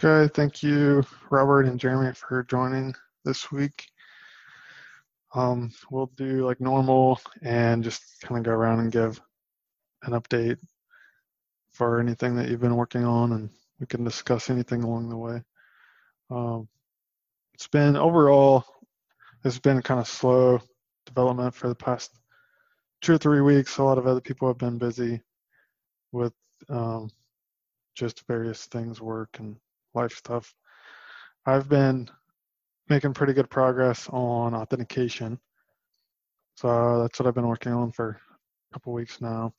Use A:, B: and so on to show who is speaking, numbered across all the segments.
A: Okay, thank you, Robert and Jeremy, for joining this week. Um, we'll do like normal and just kind of go around and give an update for anything that you've been working on, and we can discuss anything along the way. Um, it's been overall, it's been kind of slow development for the past two or three weeks. A lot of other people have been busy with um, just various things, work and life stuff. I've been making pretty good progress on authentication. So that's what I've been working on for a couple weeks now.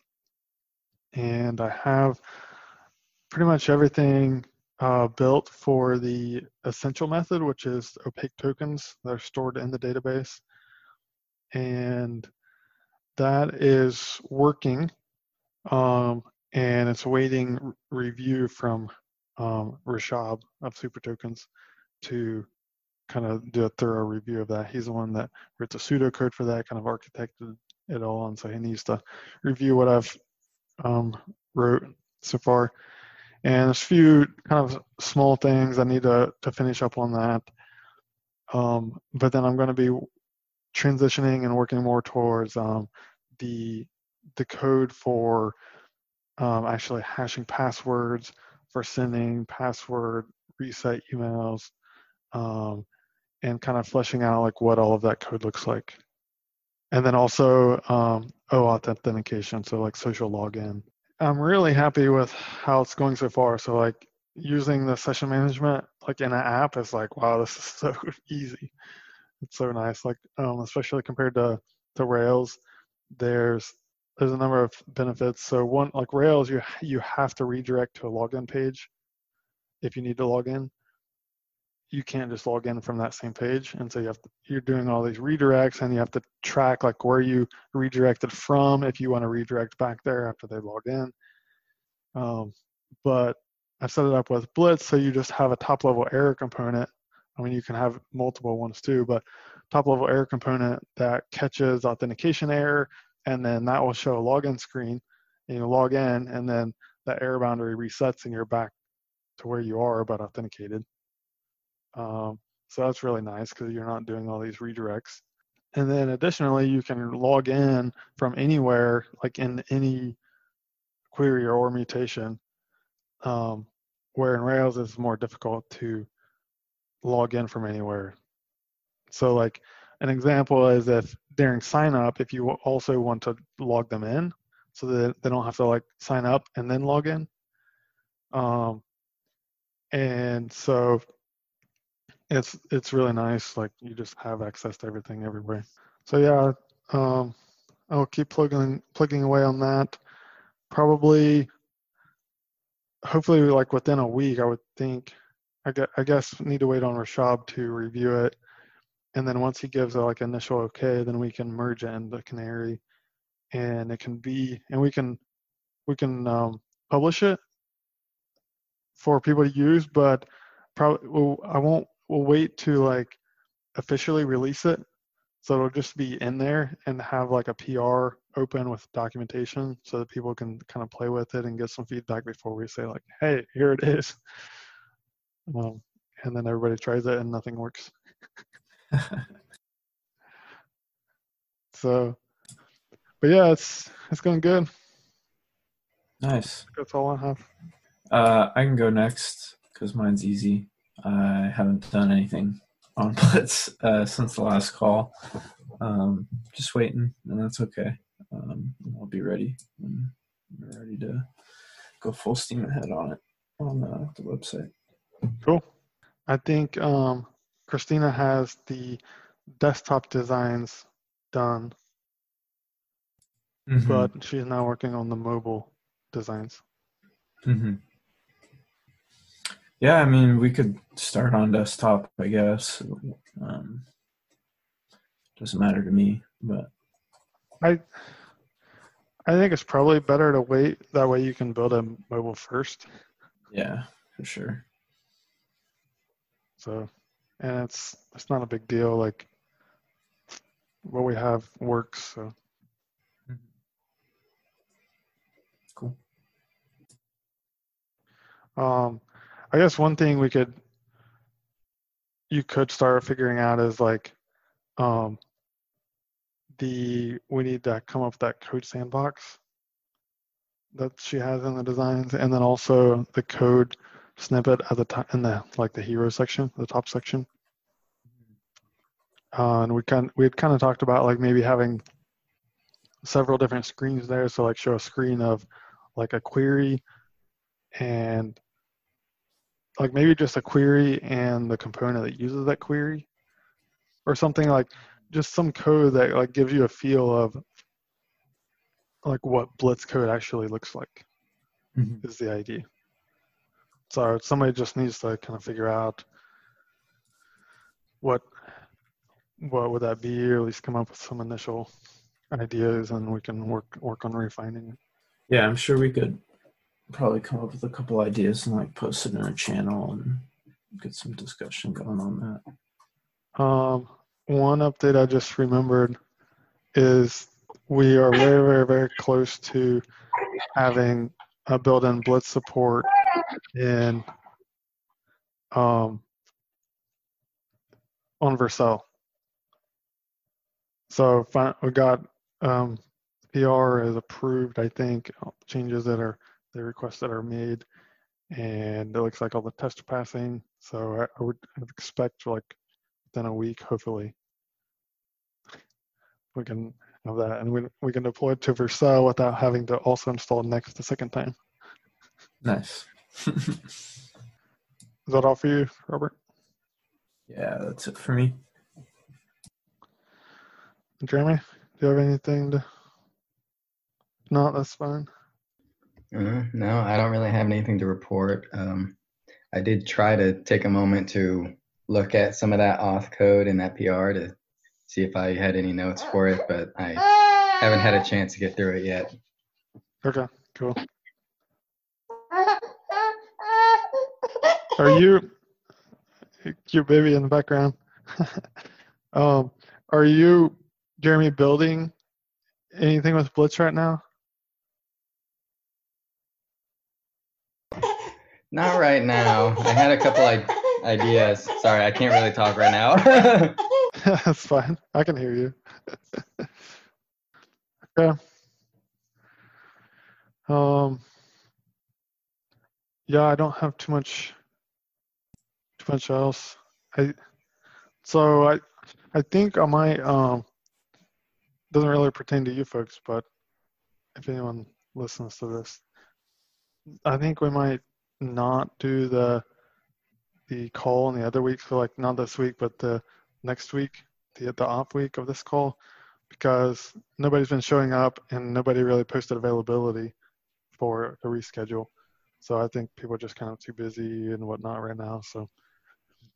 A: And I have pretty much everything uh, built for the essential method, which is opaque tokens that are stored in the database. And that is working. Um, and it's awaiting review from um, Rishabh of SuperTokens to kind of do a thorough review of that. He's the one that wrote the pseudocode for that, kind of architected it all, and so he needs to review what I've um, wrote so far. And there's a few kind of small things I need to to finish up on that. Um, but then I'm going to be transitioning and working more towards um, the the code for um, actually hashing passwords for sending password reset emails um, and kind of fleshing out like what all of that code looks like. And then also um, OAuth authentication so like social login. I'm really happy with how it's going so far. So like using the session management like in an app is like wow this is so easy. It's so nice like um, especially compared to to rails there's there's a number of benefits. So one, like Rails, you you have to redirect to a login page if you need to log in. You can't just log in from that same page, and so you have to, you're doing all these redirects, and you have to track like where you redirected from if you want to redirect back there after they log in. Um, but I set it up with Blitz, so you just have a top level error component. I mean, you can have multiple ones too, but top level error component that catches authentication error, and then that will show a login screen and you log in and then the error boundary resets and you're back to where you are but authenticated. Um, so that's really nice because you're not doing all these redirects. And then additionally you can log in from anywhere like in any query or mutation um, where in rails it's more difficult to log in from anywhere. So like an example is if during sign up, if you also want to log them in so that they don't have to like sign up and then log in. Um, and so it's it's really nice. Like you just have access to everything everywhere. So yeah, um, I'll keep plugging plugging away on that. Probably, hopefully, like within a week, I would think. I guess, I guess need to wait on Rishabh to review it and then once he gives a like initial okay then we can merge it into canary. And it can be and we can we can um, publish it for people to use but probably well, i won't we'll wait to like officially release it. So it'll just be in there and have like a pr open with documentation so that people can kind of play with it and get some feedback before we say like hey here it is. Um, and then everybody tries it and nothing works so, but yeah, it's it's going good.
B: Nice.
A: That's all I have.
B: Uh, I can go next because mine's easy. I haven't done anything on Blitz uh, since the last call. Um, just waiting, and that's okay. Um, I'll be ready when we're ready to go full steam ahead on it on uh, the website.
A: Cool. I think um, Christina has the desktop designs done, mm-hmm. but she's now working on the mobile designs.
B: Mm-hmm. Yeah, I mean, we could start on desktop, I guess. Um, doesn't matter to me, but
A: I I think it's probably better to wait. That way, you can build a mobile first.
B: Yeah, for sure.
A: So and it's it's not a big deal. Like what we have works. So.
B: Cool.
A: Um, I guess one thing we could you could start figuring out is like um the we need to come up with that code sandbox that she has in the designs and then also the code snippet at the top in the like the hero section the top section uh, and we kind we had kind of talked about like maybe having several different screens there so like show a screen of like a query and like maybe just a query and the component that uses that query or something like just some code that like gives you a feel of like what blitz code actually looks like
B: Mhm.
A: is the idea so somebody just needs to kind of figure out what what would that be or at least come up with some initial ideas and we can work work on refining it
B: Yeah, I'm sure we could probably come up with a couple ideas and like post it in our channel and get some discussion going on that.
A: Um, one update I just remembered is we are very, very, very close to having a built-in Blitz support in um, on Vercel. So we got um, PR is approved, I think, changes that are the requests that are made, and it looks like all the tests are passing. So I, I would expect like within a week, hopefully, we can have that, and we we can deploy it to Vercel without having to also install Next the second time.
B: Nice.
A: Is that all for you, Robert?
B: yeah, that's it for me.
A: Jeremy, do you have anything to? No, that's fine.
C: Uh, no, I don't really have anything to report. Um, I did try to take a moment to look at some of that auth code in that PR to see if I had any notes for it, but I haven't had a chance to get through it yet.
A: Okay, cool. Are you your baby in the background? um, are you Jeremy building anything with Blitz right now?
C: Not right now. I had a couple like ideas. Sorry, I can't really talk right now.
A: That's fine. I can hear you. okay. Um. Yeah, I don't have too much. Too much else. I. So I, I think I might. Um. Doesn't really pertain to you folks, but if anyone listens to this, I think we might not do the the call in the other week. So like not this week, but the next week, the the off week of this call, because nobody's been showing up and nobody really posted availability for the reschedule. So I think people are just kind of too busy and whatnot right now. So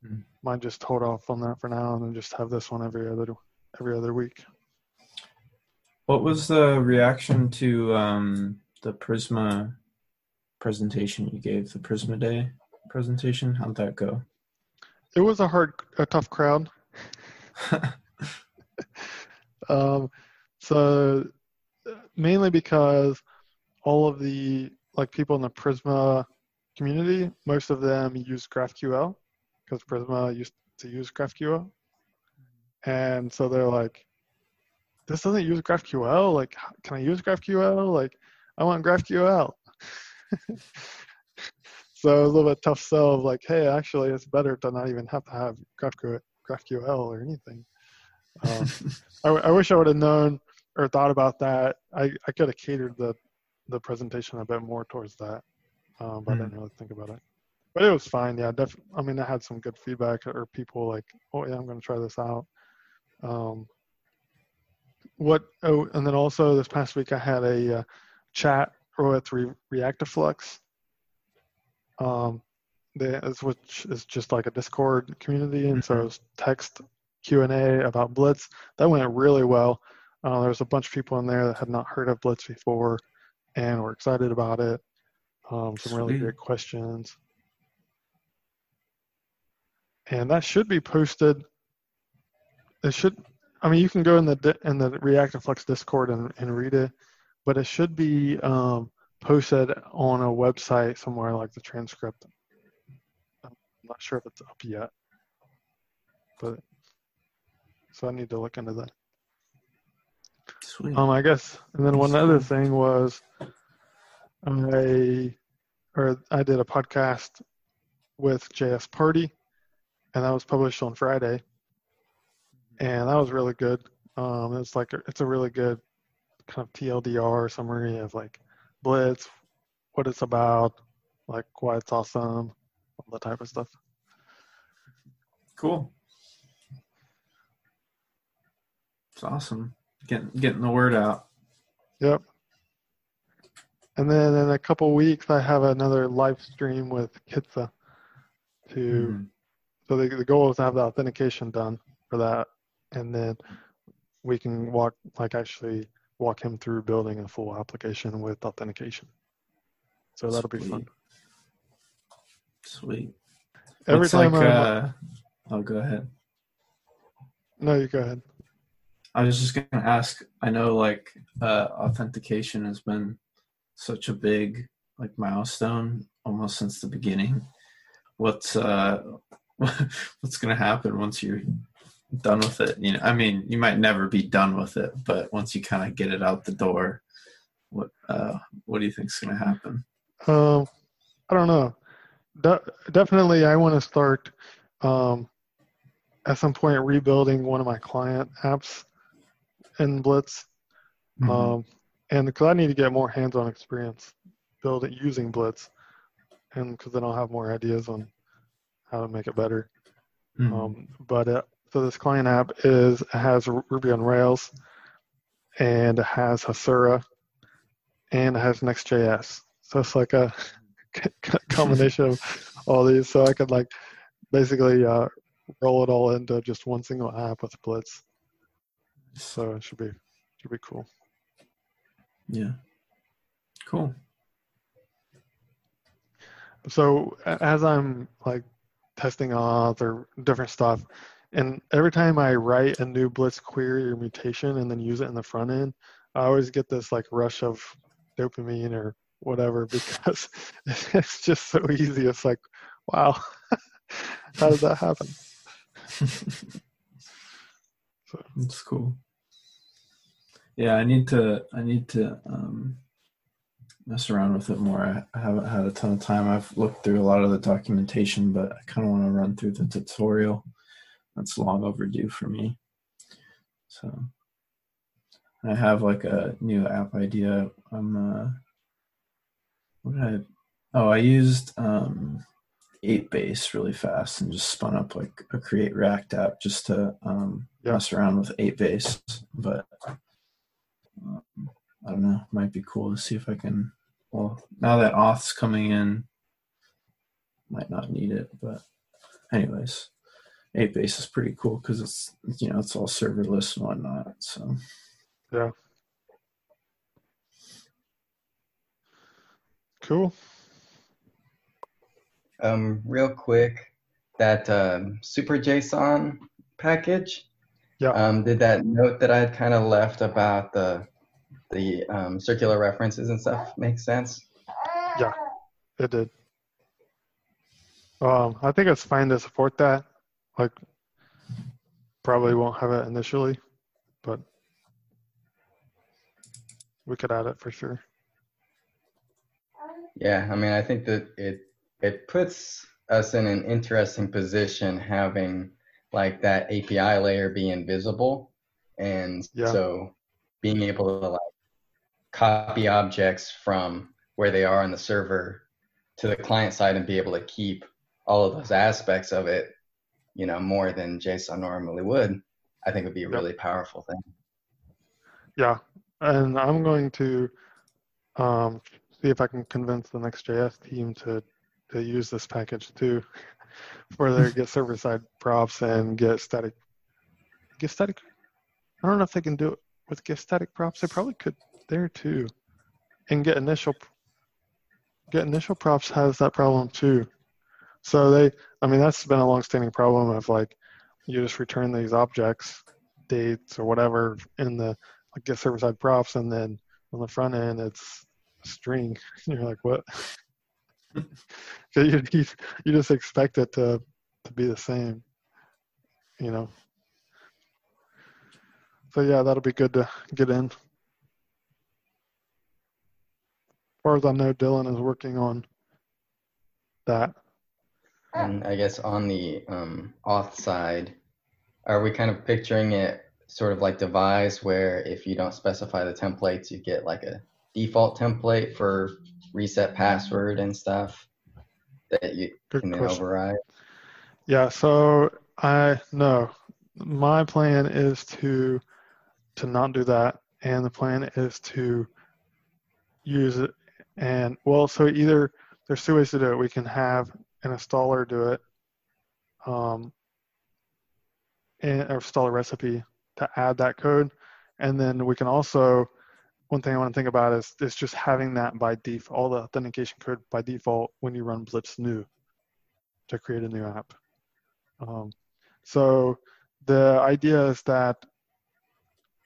B: Mhm.
A: might just hold off on that for now and then just have this one every other every other week.
B: What was the reaction to um, the Prisma presentation you gave? The Prisma Day presentation? How'd that go?
A: It was a hard, a tough crowd. Um, so mainly because all of the like people in the Prisma community, most of them use GraphQL because Prisma used to use GraphQL, and so they're like, "This doesn't use GraphQL. Like, can I use GraphQL? Like, I want GraphQL." so it was a little bit tough sell of like, "Hey, actually, it's better to not even have to have GraphQL, GraphQL or anything." Um, I, wish I would have known or thought about that. I, I could have catered the, the presentation a bit more towards that, um, but I didn't really think about it. But it was fine. Yeah, def- I mean, I had some good feedback or people like, oh yeah, I'm going to try this out. Um, what? Oh, and then also this past week I had a uh, chat with Re- Reactiflux. Um, they, which is just like a Discord community, and so
B: Mhm.
A: it was text Q and A about Blitz. That went really well. Uh, there was a bunch of people in there that had not heard of Blitz before, and were excited about it. Um, some really great questions, and that should be posted. It should. I mean, you can go in the in the Reactiflux Discord and, and read it, but it should be um, posted on a website somewhere like the transcript not sure if it's up yet, but so I need to look into that.
B: Sweet.
A: Um, I guess, and then one other thing was, I or I did a podcast with JS Party, and that was published on Friday, and that was really good. Um, it's like it's a really good kind of TLDR summary of like Blitz, what it's about, like why it's awesome, all that type of stuff.
B: Cool. It's awesome. Getting getting the word out.
A: Yep. And then in a couple weeks, I have another live stream with Kitze. To
B: Mhm.
A: so the, the goal is to have the authentication done for that, and then we can walk like actually walk him through building a full application with authentication. So that'll be fun.
B: Sweet. Sweet.
A: Every time
B: like, uh, oh, go ahead.
A: no, you go ahead.
B: I was just gonna ask. I know like uh, authentication has been such a big like milestone almost since the beginning. What's uh, what's gonna happen once you're done with it? You know, I mean, you might never be done with it, but once you kind of get it out the door, what uh, what do you think's gonna happen?
A: Um, I don't know. De- definitely, I want to start um, at some point rebuilding one of my client apps in Blitz,
B: Mhm.
A: um, and because I need to get more hands-on experience building using Blitz, and because then I'll have more ideas on how to make it better.
B: Mhm.
A: Um, but uh, so this client app is has Ruby on Rails, and it has Hasura, and it has Next.js. So it's like a combination of all these. So I could like basically uh, roll it all into just one single app with Blitz. So it should be should be cool.
B: yeah. Cool.
A: So as I'm like testing auth or different stuff, and every time I write a new Blitz query or mutation and then use it in the front end, I always get this like rush of dopamine or whatever because it's just so easy. It's like, wow, how did that happen?
B: That's cool. Yeah, I need to. I need to um, mess around with it more. I, haven't had a ton of time. I've looked through a lot of the documentation, but I kind of want to run through the tutorial. That's long overdue for me. So I have like a new app idea. I'm. Uh, what I? Oh, I used um, 8base really fast and just spun up like a create React app just to um,
A: Yeah.
B: mess around with 8base. But um, I don't know. Might be cool to see if I can. Well, now that auth's coming in, might not need it. But anyways, 8base is pretty cool because it's you know it's all serverless and whatnot. So yeah,
A: Cool.
C: Um, real quick, that um, SuperJSON package.
A: Yeah.
C: Um, did that note that I had kind of left about the the um, circular references and stuff make sense?
A: Yeah, it did. Um, I think it's fine to support that. Like, probably won't have it initially, but we could add it for sure.
C: Yeah, I mean, I think that it it puts us in an interesting position having like that API layer be invisible, and
A: Yeah.
C: so being able to like copy objects from where they are on the server to the client side and be able to keep all of those aspects of it, you know, more than JSON normally would, I think would be a
A: Yep.
C: really powerful thing.
A: Yeah, and I'm going to um, see if I can convince the Next.js team to to use this package too for their get server side props and get static. Get static. I don't know if they can do it with get static props. They probably could there too, and get initial. Get initial props has that problem too. So they, I mean, that's been a long-standing problem of like, you just return these objects, dates or whatever in the like get server side props, and then on the front end it's string. You're like, what? you, you, you just expect it to to be the same, you know. So yeah, that'll be good to get in. As far as I know, Dylan is working on that.
C: And I guess on the um, auth side, are we kind of picturing it sort of like Devise, where if you don't specify the templates, you get like a default template for reset password and stuff that you
A: Good
C: can override?
A: Yeah, so I no, my plan is to to not do that, and the plan is to use it. And well, so either there's two ways to do it. We can have an installer do it, um, and or install a recipe to add that code, and then we can also. One thing I want to think about is is just having that by default, all the authentication code by default when you run Blitz new to create a new app. Um, so the idea is that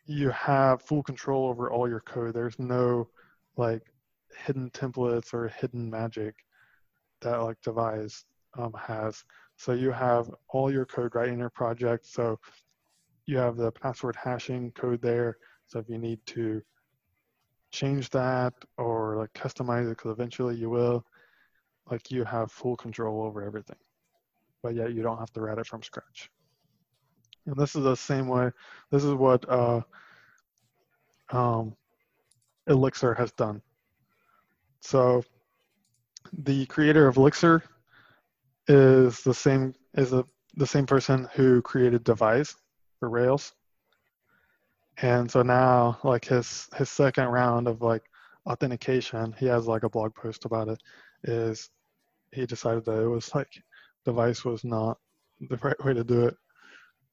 A: you have full control over all your code. There's no like hidden templates or hidden magic that like Devise um, has. So you have all your code right in your project. So you have the password hashing code there. So if you need to change that or like customize it, because eventually you will, like you have full control over everything but yet you don't have to write it from scratch. And this is the same way, this is what uh, um, Elixir has done. So the creator of Elixir is the same is a, the same person who created Devise for Rails. And so now like his his second round of like authentication, he has like a blog post about it, is he decided that it was like Devise was not the right way to do it.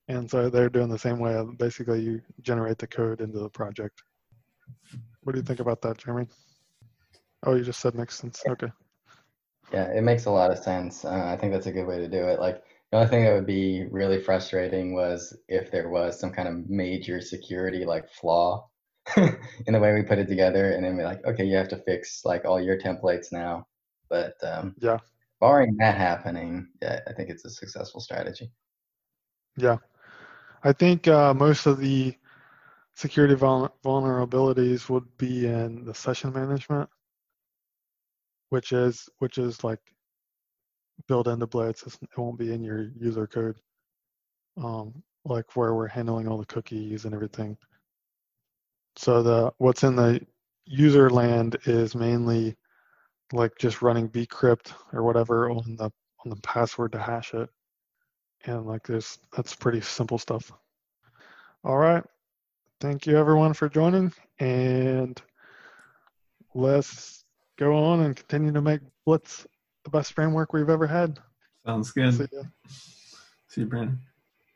A: And so they're doing the same way. Basically, you generate the code into the project. What do you think about that, Jeremy? Oh, you just said makes sense. Okay.
C: Yeah, it makes a lot of sense. Uh, I think that's a good way to do it. Like the only thing that would be really frustrating was if there was some kind of major security like flaw in the way we put it together, and then we're like, okay, you have to fix like all your templates now. But um,
A: Yeah.
C: barring that happening, yeah, I think it's a successful strategy.
A: Yeah. I think uh, most of the security vul- vulnerabilities would be in the session management, which is which is like built into. It's- It won't be in your user code, um, like where we're handling all the cookies and everything. So the what's in the user land is mainly like just running bcrypt or whatever on the on the password to hash it. And like this that's pretty simple stuff. All right. Thank you everyone for joining. And let's go on and continue to make blitz the best framework we've ever had
B: Sounds good.
A: See ya.
B: See you, Brandon.